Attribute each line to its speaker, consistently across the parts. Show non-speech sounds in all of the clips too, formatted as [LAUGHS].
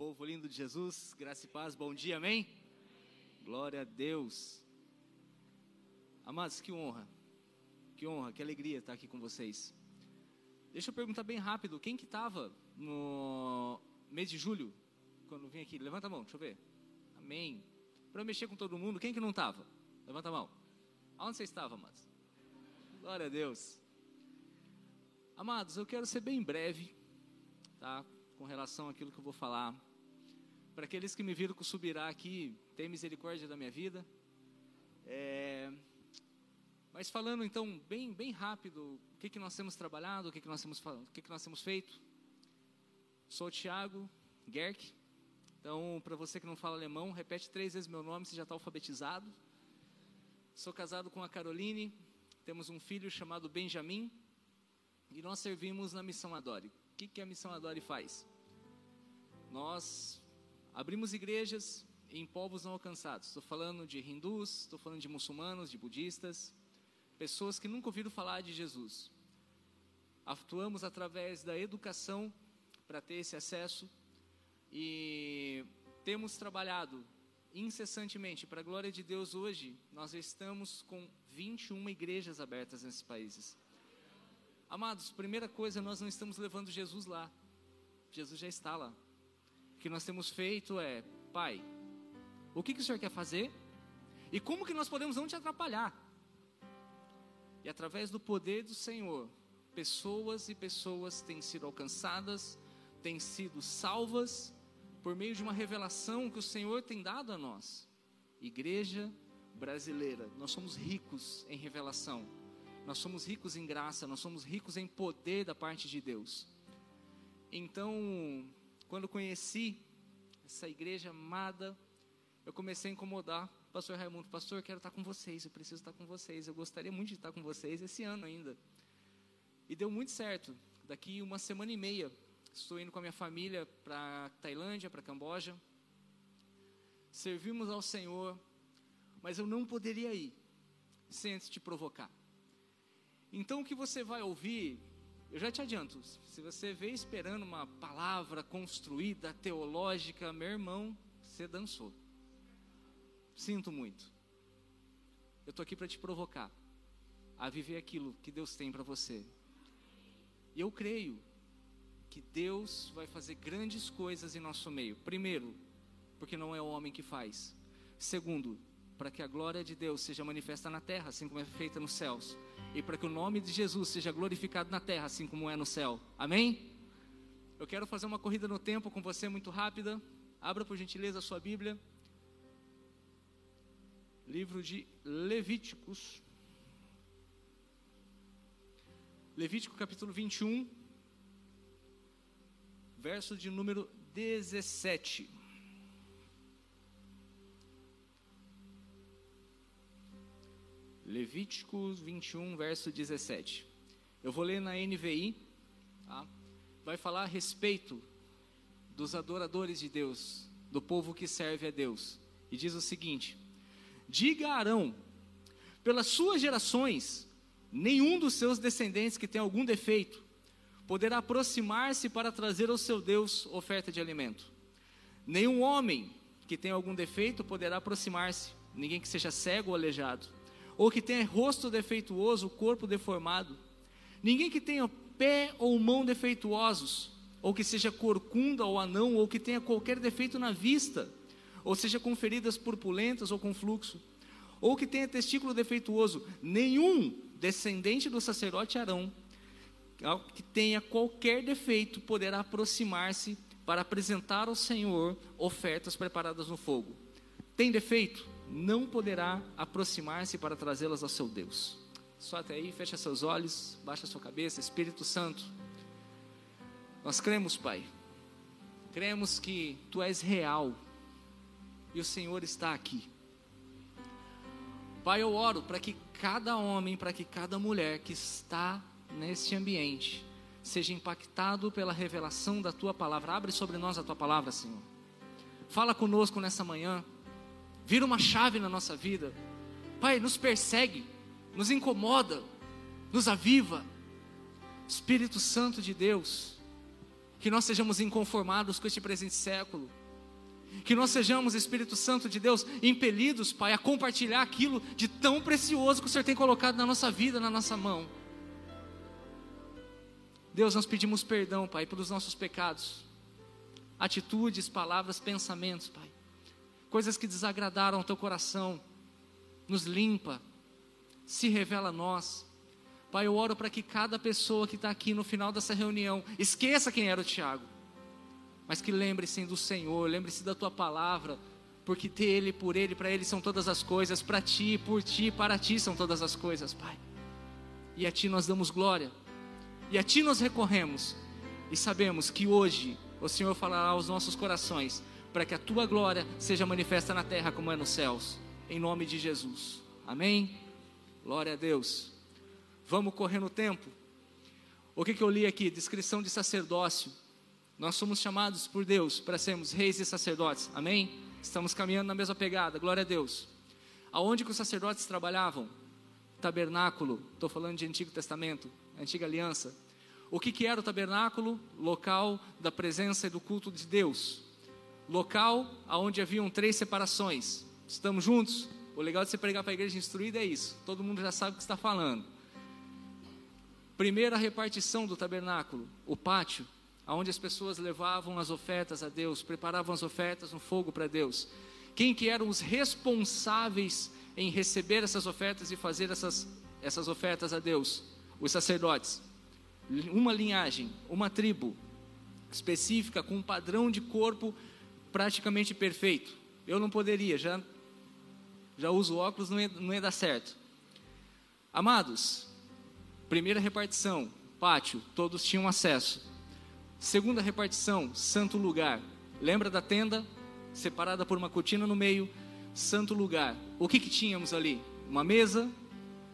Speaker 1: Povo lindo de Jesus, graça e paz, bom dia, amém? Glória a Deus. Amados, que honra, que honra, que alegria estar aqui com vocês. Deixa eu perguntar bem rápido, quem que estava no mês de julho, quando vim aqui? Levanta a mão, deixa eu ver. Amém. Para mexer com todo mundo, quem que não estava? Levanta a mão. Aonde você estava, amados? Glória a Deus. Amados, eu quero ser bem breve, tá? Com relação àquilo que eu vou falar. Para aqueles que me viram com subirá aqui, tem misericórdia da minha vida. É... Mas falando então bem, bem rápido, o que, que nós temos trabalhado, o que, que nós temos o que, que nós temos feito. Sou o Thiago Gerck. Então, para você que não fala alemão, repete três vezes meu nome, você já está alfabetizado. Sou casado com a Caroline, temos um filho chamado Benjamin e nós servimos na Missão Adore. O que, que a Missão Adore faz? Nós abrimos igrejas em povos não alcançados. Estou falando de hindus, estou falando de muçulmanos, de budistas, pessoas que nunca ouviram falar de Jesus. Atuamos através da educação para ter esse acesso e temos trabalhado incessantemente para a glória de Deus hoje. Nós estamos com 21 igrejas abertas nesses países. Amados, primeira coisa, nós não estamos levando Jesus lá. Jesus já está lá. Que nós temos feito é, Pai, o que, que o Senhor quer fazer? E como que nós podemos não te atrapalhar? E através do poder do Senhor, pessoas e pessoas têm sido alcançadas, têm sido salvas por meio de uma revelação que o Senhor tem dado a nós. Igreja brasileira, nós somos ricos em revelação, nós somos ricos em graça, nós somos ricos em poder da parte de Deus. Então, quando conheci essa igreja amada, eu comecei a incomodar o pastor Raimundo, pastor, eu quero estar com vocês, eu preciso estar com vocês, eu gostaria muito de estar com vocês esse ano ainda. E deu muito certo. Daqui uma semana e meia, estou indo com a minha família para Tailândia, para Camboja. Servimos ao Senhor, mas eu não poderia ir sem antes te provocar. Então o que você vai ouvir, eu já te adianto, se você veio esperando uma palavra construída, teológica, meu irmão, você dançou. Sinto muito. Eu estou aqui para te provocar a viver aquilo que Deus tem para você. E eu creio que Deus vai fazer grandes coisas em nosso meio. Primeiro, porque não é o homem que faz. Segundo, para que a glória de Deus seja manifesta na terra, assim como é feita nos céus. E para que o nome de Jesus seja glorificado na terra, assim como é no céu. Amém? Eu quero fazer uma corrida no tempo com você muito rápida. Abra por gentileza a sua Bíblia livro de Levíticos. Levítico capítulo 21, verso de número 17. Levíticos 21, verso 17. Eu vou ler na NVI, tá? vai falar a respeito dos adoradores de Deus, do povo que serve a Deus. E diz o seguinte: Diga Arão: pelas suas gerações, nenhum dos seus descendentes que tem algum defeito poderá aproximar-se para trazer ao seu Deus oferta de alimento. Nenhum homem que tenha algum defeito poderá aproximar-se, ninguém que seja cego ou aleijado, ou que tenha rosto defeituoso, corpo deformado, ninguém que tenha pé ou mão defeituosos, ou que seja corcunda ou anão, ou que tenha qualquer defeito na vista ou seja com feridas purpulentas ou com fluxo, ou que tenha testículo defeituoso, nenhum descendente do sacerdote Arão que tenha qualquer defeito poderá aproximar-se para apresentar ao Senhor ofertas preparadas no fogo. Tem defeito? Não poderá aproximar-se para trazê-las ao seu Deus. Só até aí, fecha seus olhos, baixa sua cabeça, Espírito Santo. Nós cremos, Pai, cremos que Tu és real e o Senhor está aqui. Pai, eu oro para que cada homem, para que cada mulher que está neste ambiente seja impactado pela revelação da tua palavra. Abre sobre nós a tua palavra, Senhor. Fala conosco nessa manhã. Vira uma chave na nossa vida. Pai, nos persegue, nos incomoda, nos aviva. Espírito Santo de Deus, que nós sejamos inconformados com este presente século. Que nós sejamos, Espírito Santo de Deus, impelidos, Pai, a compartilhar aquilo de tão precioso que o Senhor tem colocado na nossa vida, na nossa mão. Deus, nós pedimos perdão, Pai, pelos nossos pecados, atitudes, palavras, pensamentos, Pai, coisas que desagradaram ao Teu coração, nos limpa, se revela a nós. Pai, eu oro para que cada pessoa que está aqui no final dessa reunião esqueça quem era o Tiago, mas que lembre-se do Senhor, lembre-se da tua palavra, porque dele, por ele, para ele são todas as coisas, para ti, por ti, para ti são todas as coisas, Pai. E a ti nós damos glória, e a ti nós recorremos, e sabemos que hoje o Senhor falará aos nossos corações, para que a tua glória seja manifesta na terra como é nos céus, em nome de Jesus. Amém? Glória a Deus. Vamos correr no tempo. O que, que eu li aqui? Descrição de sacerdócio. Nós somos chamados por Deus para sermos reis e sacerdotes. Amém? Estamos caminhando na mesma pegada. Glória a Deus. Aonde que os sacerdotes trabalhavam? Tabernáculo. Estou falando de Antigo Testamento, Antiga Aliança. O que, que era o tabernáculo? Local da presença e do culto de Deus. Local aonde haviam três separações. Estamos juntos? O legal de você pregar para a igreja instruída é isso. Todo mundo já sabe o que está falando. Primeira repartição do tabernáculo, o pátio, onde as pessoas levavam as ofertas a Deus, preparavam as ofertas no fogo para Deus. Quem que eram os responsáveis em receber essas ofertas e fazer essas, essas ofertas a Deus? Os sacerdotes. Uma linhagem, uma tribo específica, com um padrão de corpo praticamente perfeito. Eu não poderia, já, já uso óculos, não ia, não ia dar certo. Amados, Primeira repartição, pátio, todos tinham acesso. Segunda repartição, santo lugar. Lembra da tenda? Separada por uma cortina no meio, santo lugar. O que, que tínhamos ali? Uma mesa,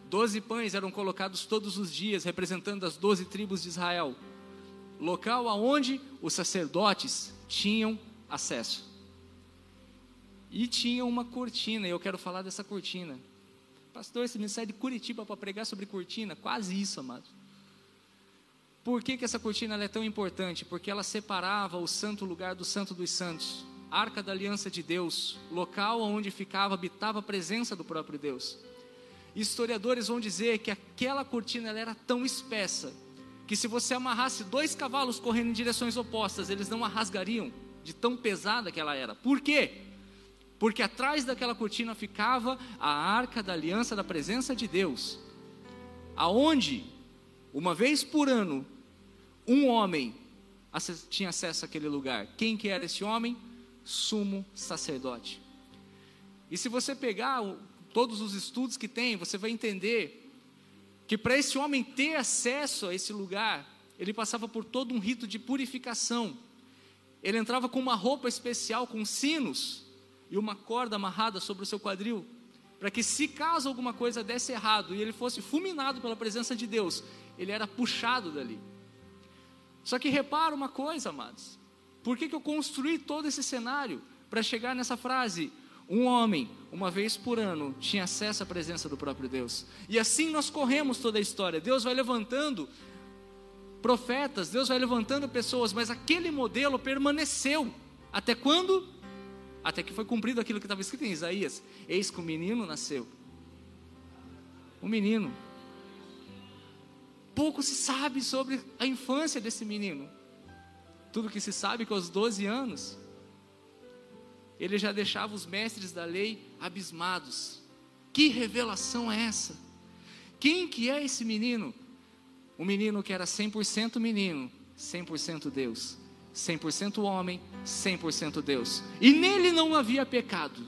Speaker 1: doze pães eram colocados todos os dias, representando as doze tribos de Israel. Local aonde os sacerdotes tinham acesso. E tinha uma cortina, e eu quero falar dessa cortina. Pastor, você me sai de Curitiba para pregar sobre cortina? Quase isso, amado. Por que, que essa cortina é tão importante? Porque ela separava o santo lugar do santo dos santos. Arca da aliança de Deus, local onde ficava, habitava a presença do próprio Deus. Historiadores vão dizer que aquela cortina era tão espessa que se você amarrasse dois cavalos correndo em direções opostas, eles não a rasgariam, de tão pesada que ela era. Por quê? porque atrás daquela cortina ficava a arca da aliança da presença de Deus, aonde, uma vez por ano, um homem tinha acesso àquele lugar. Quem que era esse homem? Sumo sacerdote. E se você pegar todos os estudos que tem, você vai entender que para esse homem ter acesso a esse lugar, ele passava por todo um rito de purificação. Ele entrava com uma roupa especial, com sinos, e uma corda amarrada sobre o seu quadril, para que se caso alguma coisa desse errado e ele fosse fulminado pela presença de Deus, ele era puxado dali. Só que repara uma coisa, amados. Por que, que eu construí todo esse cenário para chegar nessa frase? Um homem, uma vez por ano, tinha acesso à presença do próprio Deus. E assim nós corremos toda a história. Deus vai levantando profetas, Deus vai levantando pessoas, mas aquele modelo permaneceu. Até quando? até que foi cumprido aquilo que estava escrito em Isaías: Eis que o menino nasceu. O menino. Pouco se sabe sobre a infância desse menino. Tudo que se sabe é que aos 12 anos, ele já deixava os mestres da lei abismados. Que revelação é essa? Quem que é esse menino? Um menino que era 100% menino, 100% Deus. 100% homem, 100% Deus. E nele não havia pecado.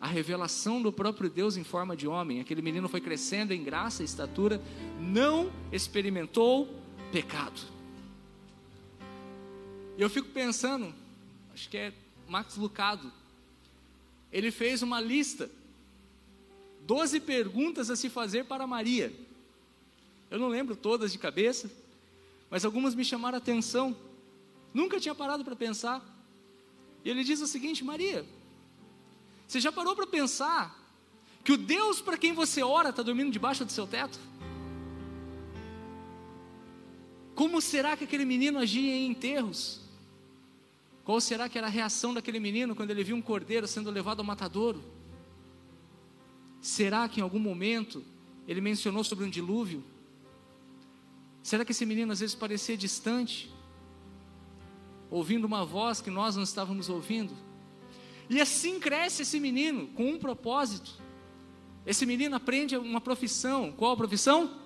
Speaker 1: A revelação do próprio Deus em forma de homem, aquele menino foi crescendo em graça e estatura, não experimentou pecado. E eu fico pensando, acho que é Max Lucado, ele fez uma lista, 12 perguntas a se fazer para Maria. Eu não lembro todas de cabeça, mas algumas me chamaram a atenção. Nunca tinha parado para pensar. E ele diz o seguinte: Maria, você já parou para pensar que o Deus para quem você ora está dormindo debaixo do seu teto? Como será que aquele menino agia em enterros? Qual será que era a reação daquele menino quando ele viu um cordeiro sendo levado ao matadouro? Será que em algum momento ele mencionou sobre um dilúvio? Será que esse menino às vezes parecia distante? Ouvindo uma voz que nós não estávamos ouvindo? E assim cresce esse menino com um propósito. Esse menino aprende uma profissão. Qual a profissão?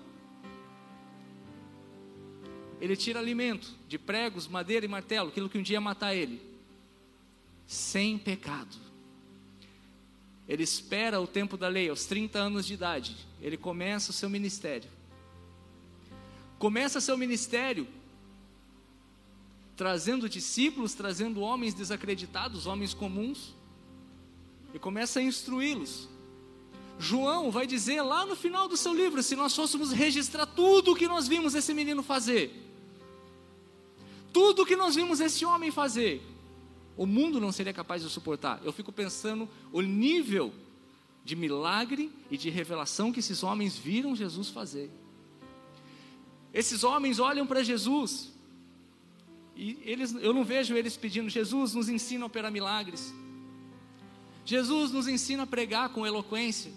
Speaker 1: Ele tira alimento de pregos, madeira e martelo, aquilo que um dia ia matar ele. Sem pecado. Ele espera o tempo da lei, aos 30 anos de idade. Ele começa o seu ministério. Começa seu ministério trazendo discípulos, trazendo homens desacreditados, homens comuns, e começa a instruí-los. João vai dizer lá no final do seu livro: se nós fôssemos registrar tudo o que nós vimos esse menino fazer, tudo o que nós vimos esse homem fazer, o mundo não seria capaz de suportar. Eu fico pensando o nível de milagre e de revelação que esses homens viram Jesus fazer. Esses homens olham para Jesus e eles, eu não vejo eles pedindo: Jesus nos ensina a operar milagres. Jesus nos ensina a pregar com eloquência.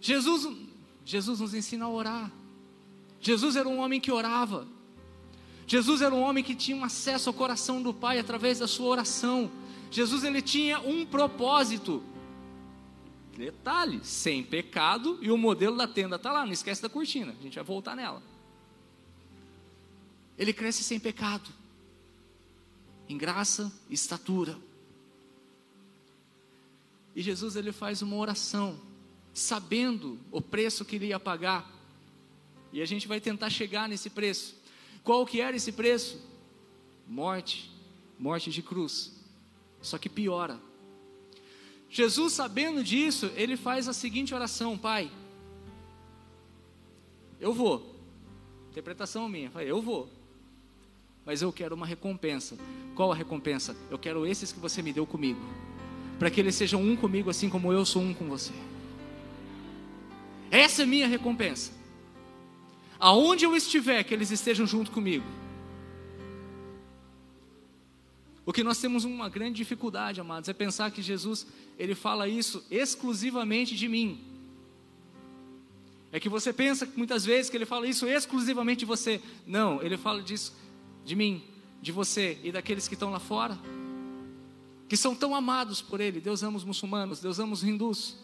Speaker 1: Jesus, Jesus nos ensina a orar. Jesus era um homem que orava. Jesus era um homem que tinha um acesso ao coração do Pai através da sua oração. Jesus ele tinha um propósito. Detalhe, sem pecado e o modelo da tenda está lá, não esquece da cortina, a gente vai voltar nela. Ele cresce sem pecado, em graça e estatura. E Jesus ele faz uma oração sabendo o preço que ele ia pagar. E a gente vai tentar chegar nesse preço. Qual que era esse preço? Morte, morte de cruz. Só que piora. Jesus, sabendo disso, ele faz a seguinte oração: Pai, eu vou. Interpretação minha, eu vou. Mas eu quero uma recompensa. Qual a recompensa? Eu quero esses que você me deu comigo. Para que eles sejam um comigo, assim como eu sou um com você. Essa é minha recompensa. Aonde eu estiver, que eles estejam junto comigo. O que nós temos uma grande dificuldade, amados, é pensar que Jesus, ele fala isso exclusivamente de mim. É que você pensa muitas vezes que ele fala isso exclusivamente de você. Não, ele fala disso de mim, de você e daqueles que estão lá fora, que são tão amados por ele. Deus ama os muçulmanos, Deus ama os hindus,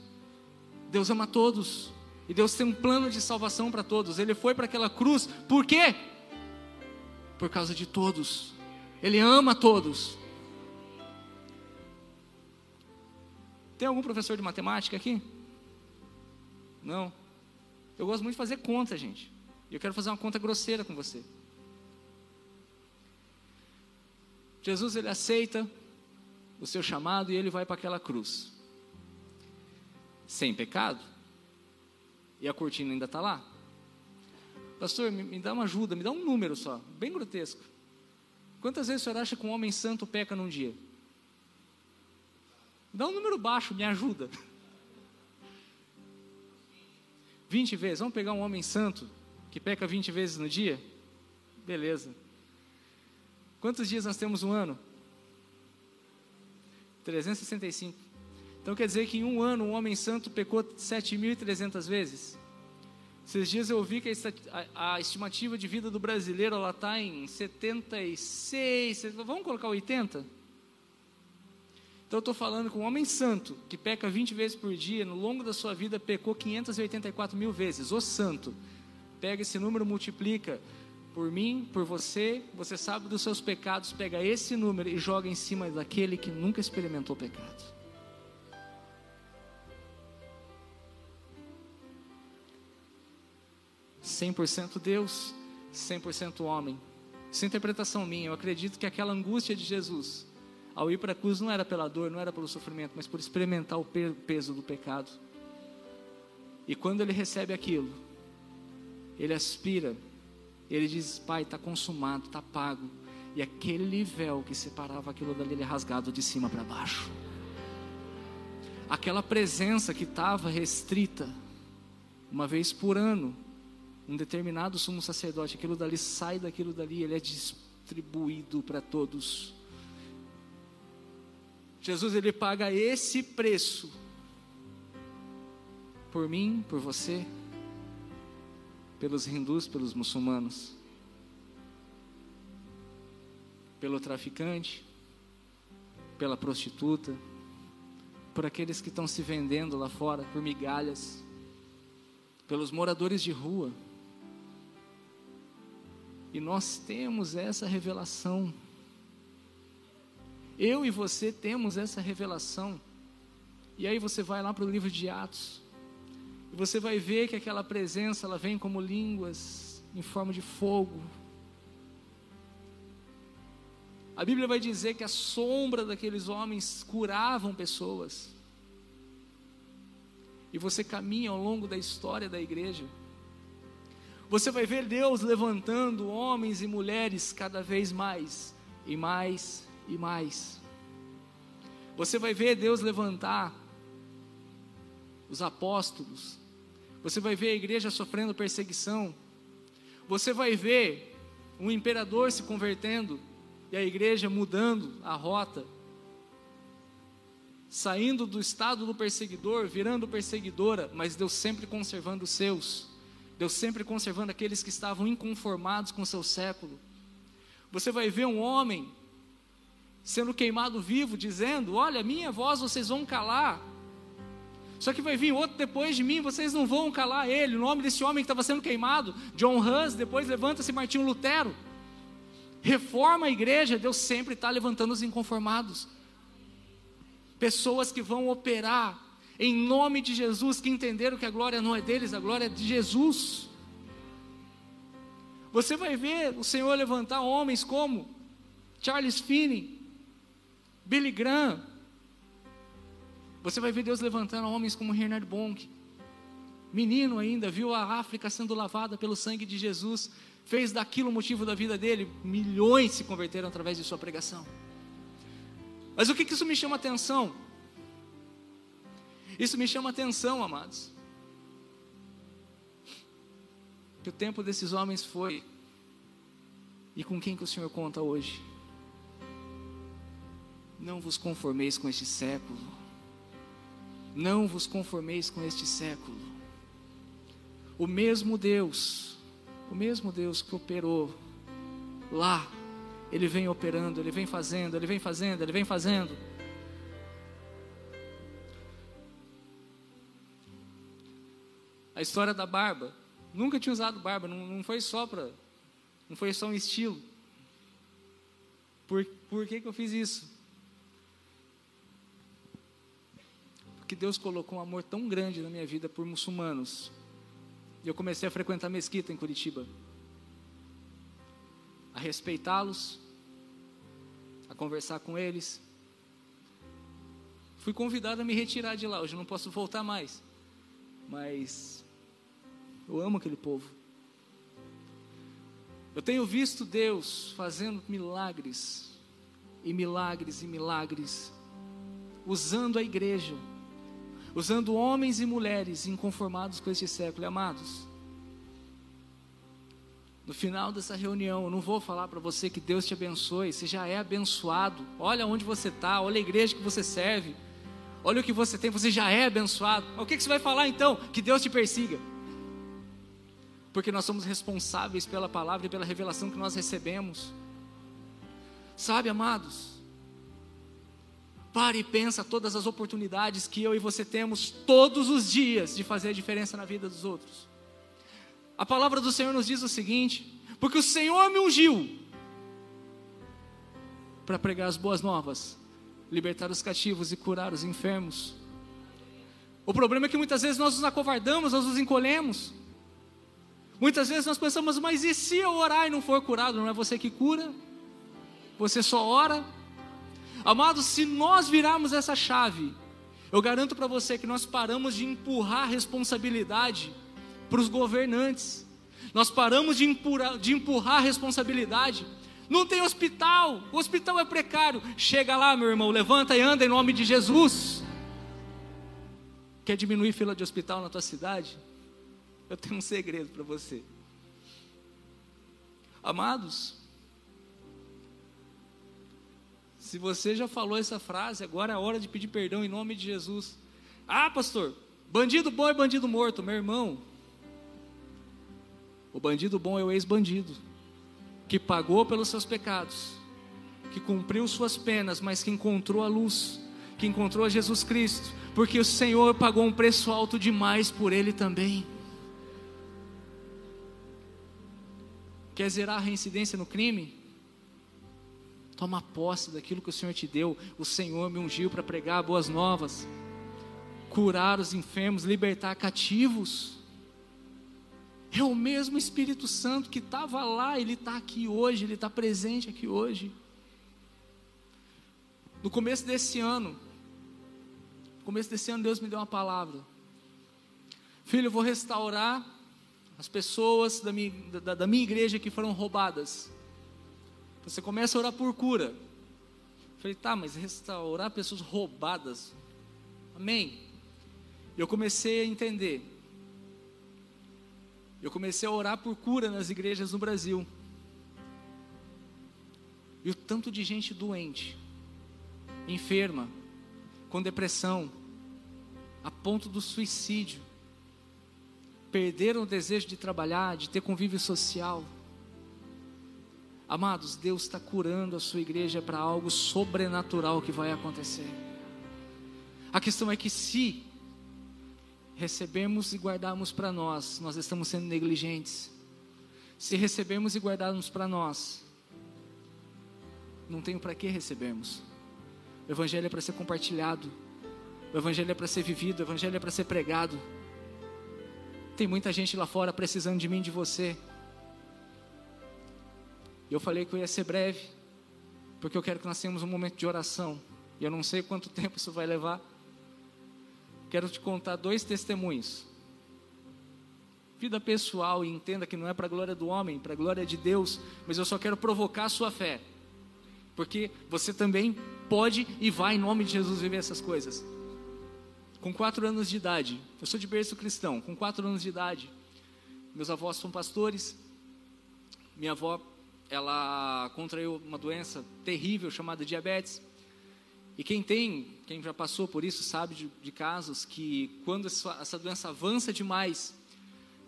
Speaker 1: Deus ama todos. E Deus tem um plano de salvação para todos. Ele foi para aquela cruz, por quê? Por causa de todos. Ele ama todos. Tem algum professor de matemática aqui? Não. Eu gosto muito de fazer conta, gente. Eu quero fazer uma conta grosseira com você. Jesus ele aceita o seu chamado e ele vai para aquela cruz. Sem pecado e a cortina ainda está lá? Pastor, me, me, dá uma ajuda, me dá um número só, bem grotesco. Quantas vezes o senhor acha que um homem santo peca num dia? Dá um número baixo, me ajuda. [LAUGHS] 20 vezes, vamos pegar um homem santo que peca 20 vezes no dia? Beleza. Quantos dias nós temos um ano? 365. Então quer dizer que em um ano um homem santo pecou 7.300 vezes? Esses dias eu vi que a, estimativa de vida do brasileiro está em 76, vamos colocar 80? Então eu estou falando com um homem santo que peca 20 vezes por dia, no longo da sua vida pecou 584 mil vezes. O santo, pega esse número, multiplica por mim, por você, você sabe dos seus pecados, pega esse número e joga em cima daquele que nunca experimentou pecado. 100% Deus, 100% homem. Isso é interpretação minha. Eu acredito que aquela angústia de Jesus, ao ir para a cruz, não era pela dor, não era pelo sofrimento, mas por experimentar o peso do pecado. E quando ele recebe aquilo, ele aspira, ele diz: Pai, está consumado, está pago. E aquele véu que separava aquilo dali, ele é rasgado de cima para baixo. Aquela presença que estava restrita, uma vez por ano, um determinado sumo sacerdote, aquilo dali sai daquilo dali, ele é distribuído para todos. Jesus ele paga esse preço por mim, por você, pelos hindus, pelos muçulmanos, pelo traficante, pela prostituta, por aqueles que estão se vendendo lá fora por migalhas, pelos moradores de rua. E nós temos essa revelação. Eu e você temos essa revelação. E aí você vai lá para o livro de Atos. Você vai ver que aquela presença ela vem como línguas em forma de fogo. A Bíblia vai dizer que a sombra daqueles homens curavam pessoas. E você caminha ao longo da história da igreja. Você vai ver Deus levantando homens e mulheres cada vez mais e mais e mais. Você vai ver Deus levantar os apóstolos. Você vai ver a igreja sofrendo perseguição. Você vai ver um imperador se convertendo e a igreja mudando a rota. Saindo do estado do perseguidor, virando perseguidora, mas Deus sempre conservando os seus. Deus sempre conservando aqueles que estavam inconformados com seu século. Você vai ver um homem sendo queimado vivo, dizendo: Olha, minha voz vocês vão calar. Só que vai vir outro depois de mim, vocês não vão calar ele. O nome desse homem que estava sendo queimado, John Hus, depois levanta-se Martinho Lutero. Reforma a igreja, Deus sempre está levantando os inconformados. Pessoas que vão operar em nome de Jesus, que entenderam que a glória não é deles, a glória é de Jesus. Você vai ver o Senhor levantar homens como Charles Finney, Billy Graham. Você vai ver Deus levantando homens como Reinhard Bonk. Menino ainda, viu a África sendo lavada pelo sangue de Jesus, fez daquilo o motivo da vida dele. Milhões se converteram através de sua pregação. Mas o que, que isso me chama atenção? Isso me chama atenção, amados. Que o tempo desses homens foi. E com quem que o Senhor conta hoje? Não vos conformeis com este século. Não vos conformeis com este século. O mesmo Deus, o mesmo Deus que operou lá, Ele vem operando, Ele vem fazendo, Ele vem fazendo, Ele vem fazendo. A história da barba. Nunca tinha usado barba, não, não foi só para. Não foi só um estilo. Por, por que, que eu fiz isso? Porque Deus colocou um amor tão grande na minha vida por muçulmanos. E eu comecei a frequentar a mesquita em Curitiba. A respeitá-los, a conversar com eles. Fui convidado a me retirar de lá, hoje eu não posso voltar mais. Mas eu amo aquele povo. Eu tenho visto Deus fazendo milagres, e milagres, e milagres, usando a igreja, usando homens e mulheres inconformados com este século, amados. No final dessa reunião, eu não vou falar para você que Deus te abençoe, você já é abençoado. Olha onde você está, olha a igreja que você serve, olha o que você tem, você já é abençoado. Mas o que, que você vai falar então? Que Deus te persiga porque nós somos responsáveis pela palavra e pela revelação que nós recebemos. Sabe, amados? Pare e pensa todas as oportunidades que eu e você temos todos os dias de fazer a diferença na vida dos outros. A palavra do Senhor nos diz o seguinte: porque o Senhor me ungiu para pregar as boas novas, libertar os cativos e curar os enfermos. O problema é que muitas vezes nós nos acovardamos, nós nos encolhemos. Muitas vezes nós pensamos, mas e se eu orar e não for curado? Não é você que cura? Você só ora? Amados, se nós virarmos essa chave, eu garanto para você que nós paramos de empurrar a responsabilidade para os governantes, nós paramos de empurrar, de empurrar a responsabilidade. Não tem hospital, o hospital é precário. Chega lá, meu irmão, levanta e anda em nome de Jesus. Quer diminuir fila de hospital na tua cidade? Eu tenho um segredo para você. Amados, se você já falou essa frase, agora é a hora de pedir perdão em nome de Jesus. Ah, pastor, bandido bom é bandido morto, meu irmão. O bandido bom é o ex-bandido, que pagou pelos seus pecados, que cumpriu suas penas, mas que encontrou a luz, que encontrou a Jesus Cristo, porque o Senhor pagou um preço alto demais por ele também. Quer zerar a reincidência no crime? Toma posse daquilo que o Senhor te deu. O Senhor me ungiu para pregar boas novas, curar os enfermos, libertar cativos. É o mesmo Espírito Santo que estava lá, ele está aqui hoje, ele está presente aqui hoje. No começo desse ano, no começo desse ano, Deus me deu uma palavra. Filho, eu vou restaurar as pessoas da minha, da, da minha igreja que foram roubadas. Você começa a orar por cura. Eu falei, tá, mas restaurar pessoas roubadas. Amém. Eu comecei a entender. Eu comecei a orar por cura nas igrejas no Brasil. E o tanto de gente doente, enferma, com depressão, a ponto do suicídio, perderam o desejo de trabalhar, de ter convívio social Amados, Deus está curando a sua igreja para algo sobrenatural que vai acontecer. A questão é que se recebemos e guardarmos para nós, nós estamos sendo negligentes. Se recebemos e guardarmos para nós, não tenho para que recebermos. O Evangelho é para ser compartilhado, o Evangelho é para ser vivido, o Evangelho é para ser pregado. Tem muita gente lá fora precisando de mim, de você. E eu falei que eu ia ser breve, porque eu quero que nós tenhamos um momento de oração. E eu não sei quanto [LAUGHS] tempo isso vai levar. Quero te contar dois testemunhos. Vida pessoal, e entenda que não é para a glória do homem, para a glória de Deus, mas eu só quero provocar a sua fé. Porque você também pode e vai, em nome de Jesus, viver essas coisas. Com quatro anos de idade, eu sou de berço cristão, com quatro anos de idade, meus avós são pastores, minha avó ela contraiu uma doença terrível chamada diabetes. E quem tem, quem já passou por isso, sabe de, de casos que quando essa, essa doença avança demais,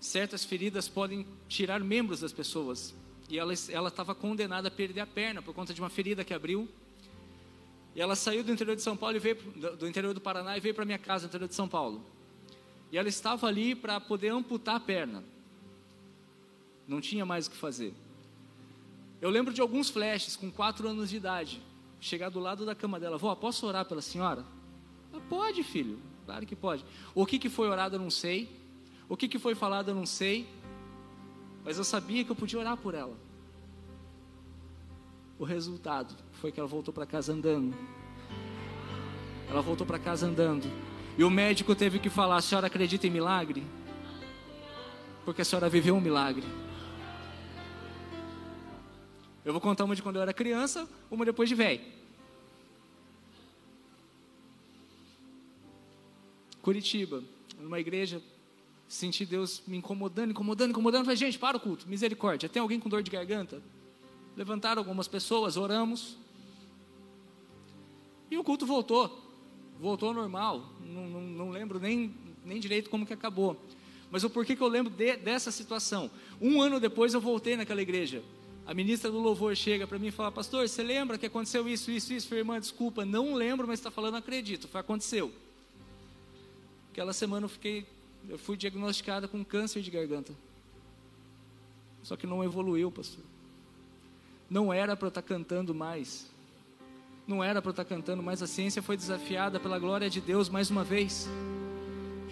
Speaker 1: certas feridas podem tirar membros das pessoas. E ela estava condenada a perder a perna por conta de uma ferida que abriu. E ela saiu do interior de São Paulo e veio do interior do Paraná e veio para minha casa no interior de São Paulo. E ela estava ali para poder amputar a perna. Não tinha mais o que fazer. Eu lembro de alguns flashes com quatro anos de idade. Chegar do lado da cama dela, vó, posso orar pela senhora? Ah, pode, filho, claro que pode. O que, que foi orado eu não sei. O que, que foi falado eu não sei. Mas eu sabia que eu podia orar por ela. O resultado foi que ela voltou para casa andando. Ela voltou para casa andando. E o médico teve que falar: a senhora acredita em milagre? Porque a senhora viveu um milagre. Eu vou contar uma de quando eu era criança, uma depois de velho. Curitiba, numa igreja, senti Deus me incomodando, incomodando, incomodando. Falei, gente, para o culto, misericórdia. Tem alguém com dor de garganta? Levantaram algumas pessoas, oramos. E o culto voltou. Voltou normal. Não, não, não lembro nem, nem direito como que acabou. Mas o porquê que eu lembro de, dessa situação? Um ano depois eu voltei naquela igreja a ministra do louvor chega para mim e fala: Pastor, você lembra que aconteceu isso, isso, isso? Falei, irmã, desculpa, não lembro, mas está falando, acredito. Foi, aconteceu. Aquela semana eu fiquei, eu fui diagnosticada com câncer de garganta. Só que não evoluiu, pastor. Não era para eu estar tá cantando mais. Não era para eu estar tá cantando, mas a ciência foi desafiada pela glória de Deus mais uma vez.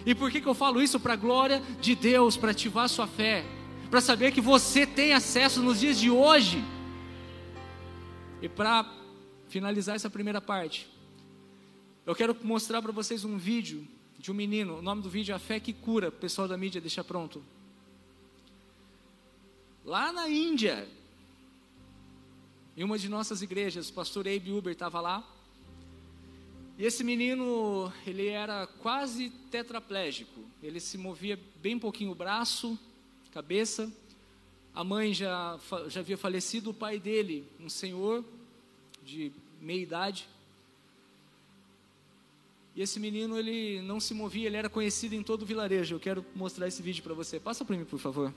Speaker 1: E por que, que eu falo isso? Para a glória de Deus, para ativar sua fé para saber que você tem acesso nos dias de hoje. E para finalizar essa primeira parte, eu quero mostrar para vocês um vídeo de um menino. O nome do vídeo é A Fé que Cura. O pessoal da mídia deixa pronto. Lá na Índia, em uma de nossas igrejas, o pastor Abe Uber estava lá. E esse menino, ele era quase tetraplégico. Ele se movia bem pouquinho o braço, cabeça, A mãe já, já havia falecido, o pai dele, um senhor de meia idade. E esse menino, ele não se movia, ele era conhecido em todo o vilarejo. Eu quero mostrar esse vídeo para você. Passa para mim, por favor.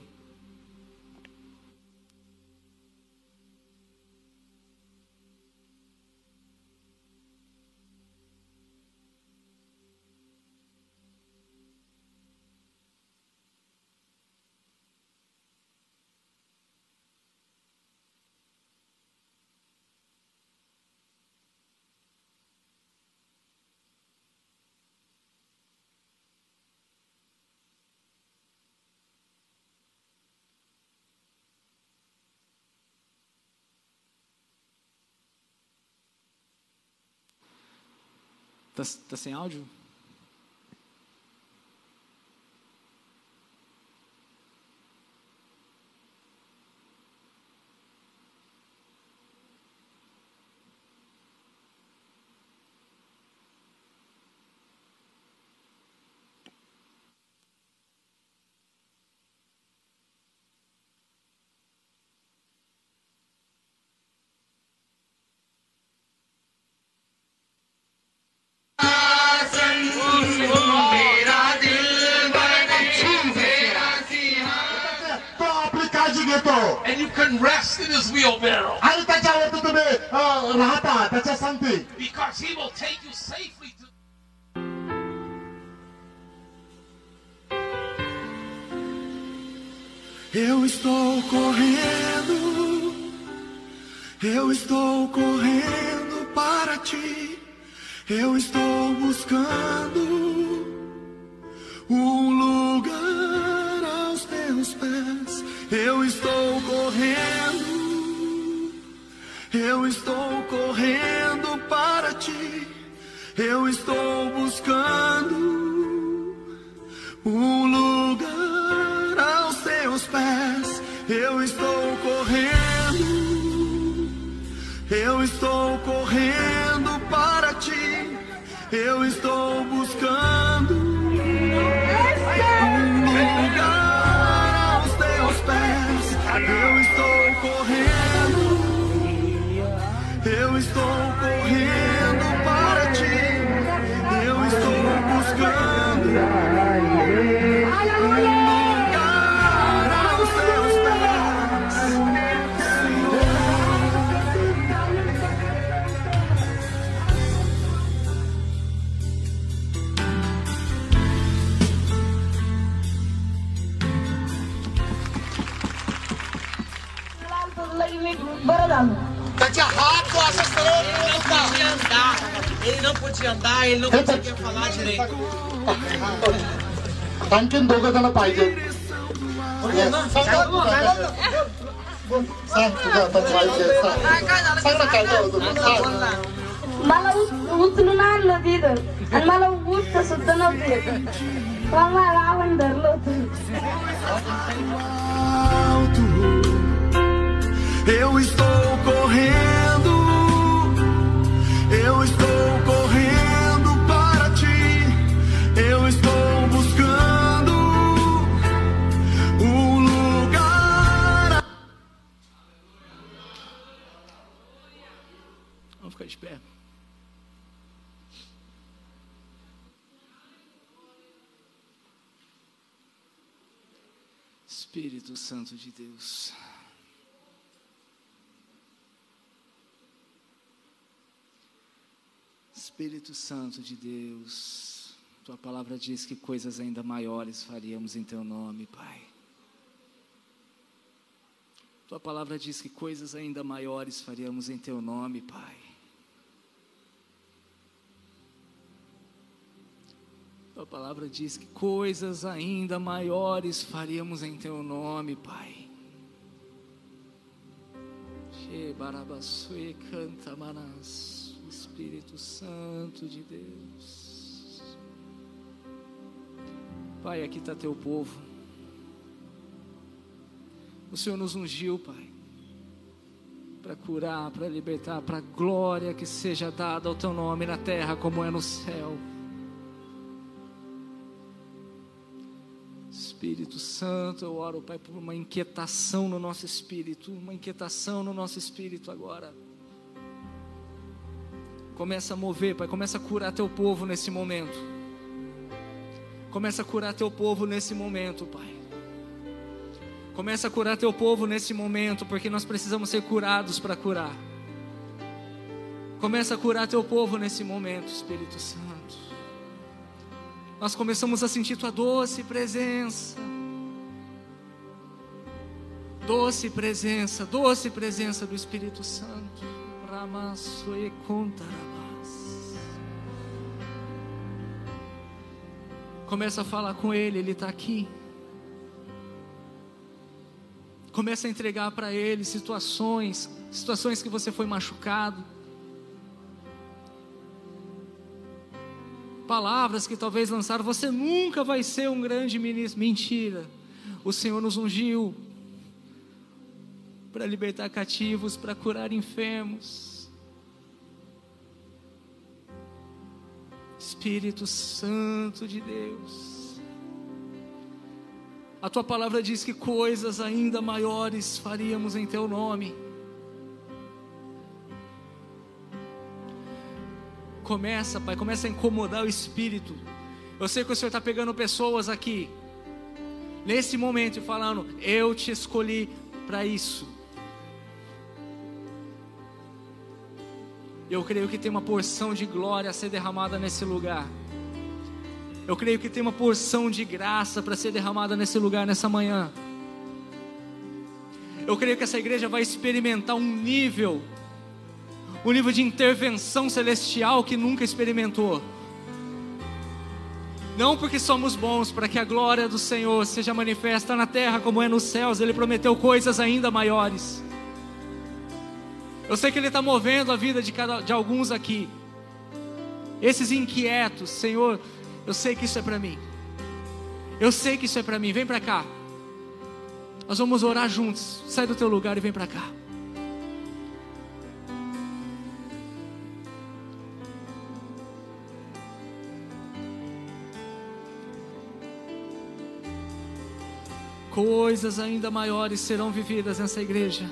Speaker 1: Tá, tá sem áudio?
Speaker 2: And you can rest in his wheelbarrow.
Speaker 3: आणि त्याच्यावरती तुम्ही अ, राहता त्याच्या सांगते
Speaker 2: Because he will take you safely to
Speaker 4: Eu estou correndo, eu estou correndo para ti, eu estou buscando um lugar aos teus pés. Eu estou correndo, eu estou correndo para ti, eu estou buscando um lugar aos teus pés. Eu estou correndo, eu estou correndo para ti. Eu estou buscando estou correndo,
Speaker 5: Ele não podia andar, ele não conseguia falar direito.
Speaker 3: आणखीन दोघं जण पाहिजे Yes. सांगा बोल. सांग तुझं आता पाहिजे सांग सांग ना काय झालं तुला सांग
Speaker 6: मला उच- उचलून आणलं तिथं आणि मला उठत सुद्धा नव्हतं येत मग मला आवड धरलं होतं
Speaker 4: alto. Eu estou correndo,
Speaker 1: Espírito Santo de Deus. Espírito Santo de Deus, tua palavra diz que coisas ainda maiores faríamos em teu nome, Pai. Tua palavra diz que coisas ainda maiores faríamos em teu nome, Pai. Tua palavra diz que coisas ainda maiores faríamos em teu nome, Pai. Barabasue canta manas, Espírito Santo de Deus. Pai, aqui está teu povo. O Senhor nos ungiu, Pai, para curar, para libertar, para glória que seja dada ao Teu nome na terra como é no céu. Espírito Santo, eu oro, Pai, por uma inquietação no nosso espírito, uma inquietação no nosso espírito agora. Começa a mover, Pai, começa a curar teu povo nesse momento. Começa a curar teu povo nesse momento, Pai. Começa a curar teu povo nesse momento, porque nós precisamos ser curados para curar. Começa a curar teu povo nesse momento, Espírito Santo nós começamos a sentir tua doce presença. Doce presença, doce presença do Espírito Santo. Ramassoe contarabás. Começa a falar com Ele, Ele está aqui. Começa a entregar para Ele situações, situações que você foi machucado palavras que talvez lançaram, você nunca vai ser um grande ministro. Mentira. O Senhor nos ungiu para libertar cativos, para curar enfermos. Espírito Santo de Deus. A tua palavra diz que coisas ainda maiores faríamos em teu nome. Começa, Pai, começa a incomodar o espírito. Eu sei que o Senhor está pegando pessoas aqui, nesse momento, e falando: Eu te escolhi para isso. Eu creio que tem uma porção de glória a ser derramada nesse lugar. Eu creio que tem uma porção de graça para ser derramada nesse lugar nessa manhã. Eu creio que essa igreja vai experimentar um nível um nível de intervenção celestial que nunca experimentou. Não porque somos bons, para que a glória do Senhor seja manifesta na terra como é nos céus, Ele prometeu coisas ainda maiores. Eu sei que Ele está movendo a vida de, cada, de alguns aqui. Esses inquietos, Senhor, eu sei que isso é para mim. Eu sei que isso é para mim. Vem para cá. Nós vamos orar juntos. Sai do teu lugar e vem para cá. Coisas ainda maiores serão vividas nessa igreja.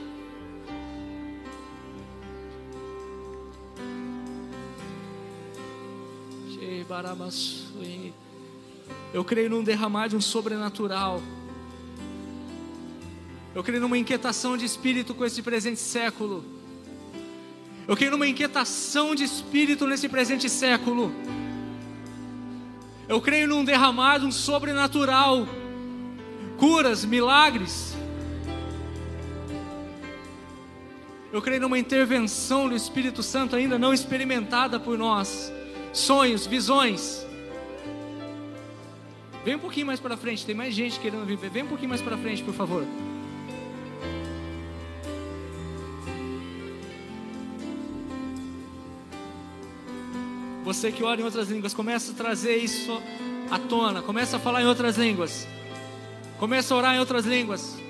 Speaker 1: Eu creio num derramar de um sobrenatural. Eu creio numa inquietação de espírito com esse presente século. Eu creio numa inquietação de espírito nesse presente século. Eu creio num derramar de um sobrenatural curas, milagres. Eu creio numa intervenção do Espírito Santo ainda não experimentada por nós. Sonhos, visões. Vem um pouquinho mais para frente, tem mais gente querendo viver. Vem um pouquinho mais para frente, por favor. Você que ora em outras línguas, começa a trazer isso à tona, começa a falar em outras línguas. Começa a orar em outras línguas.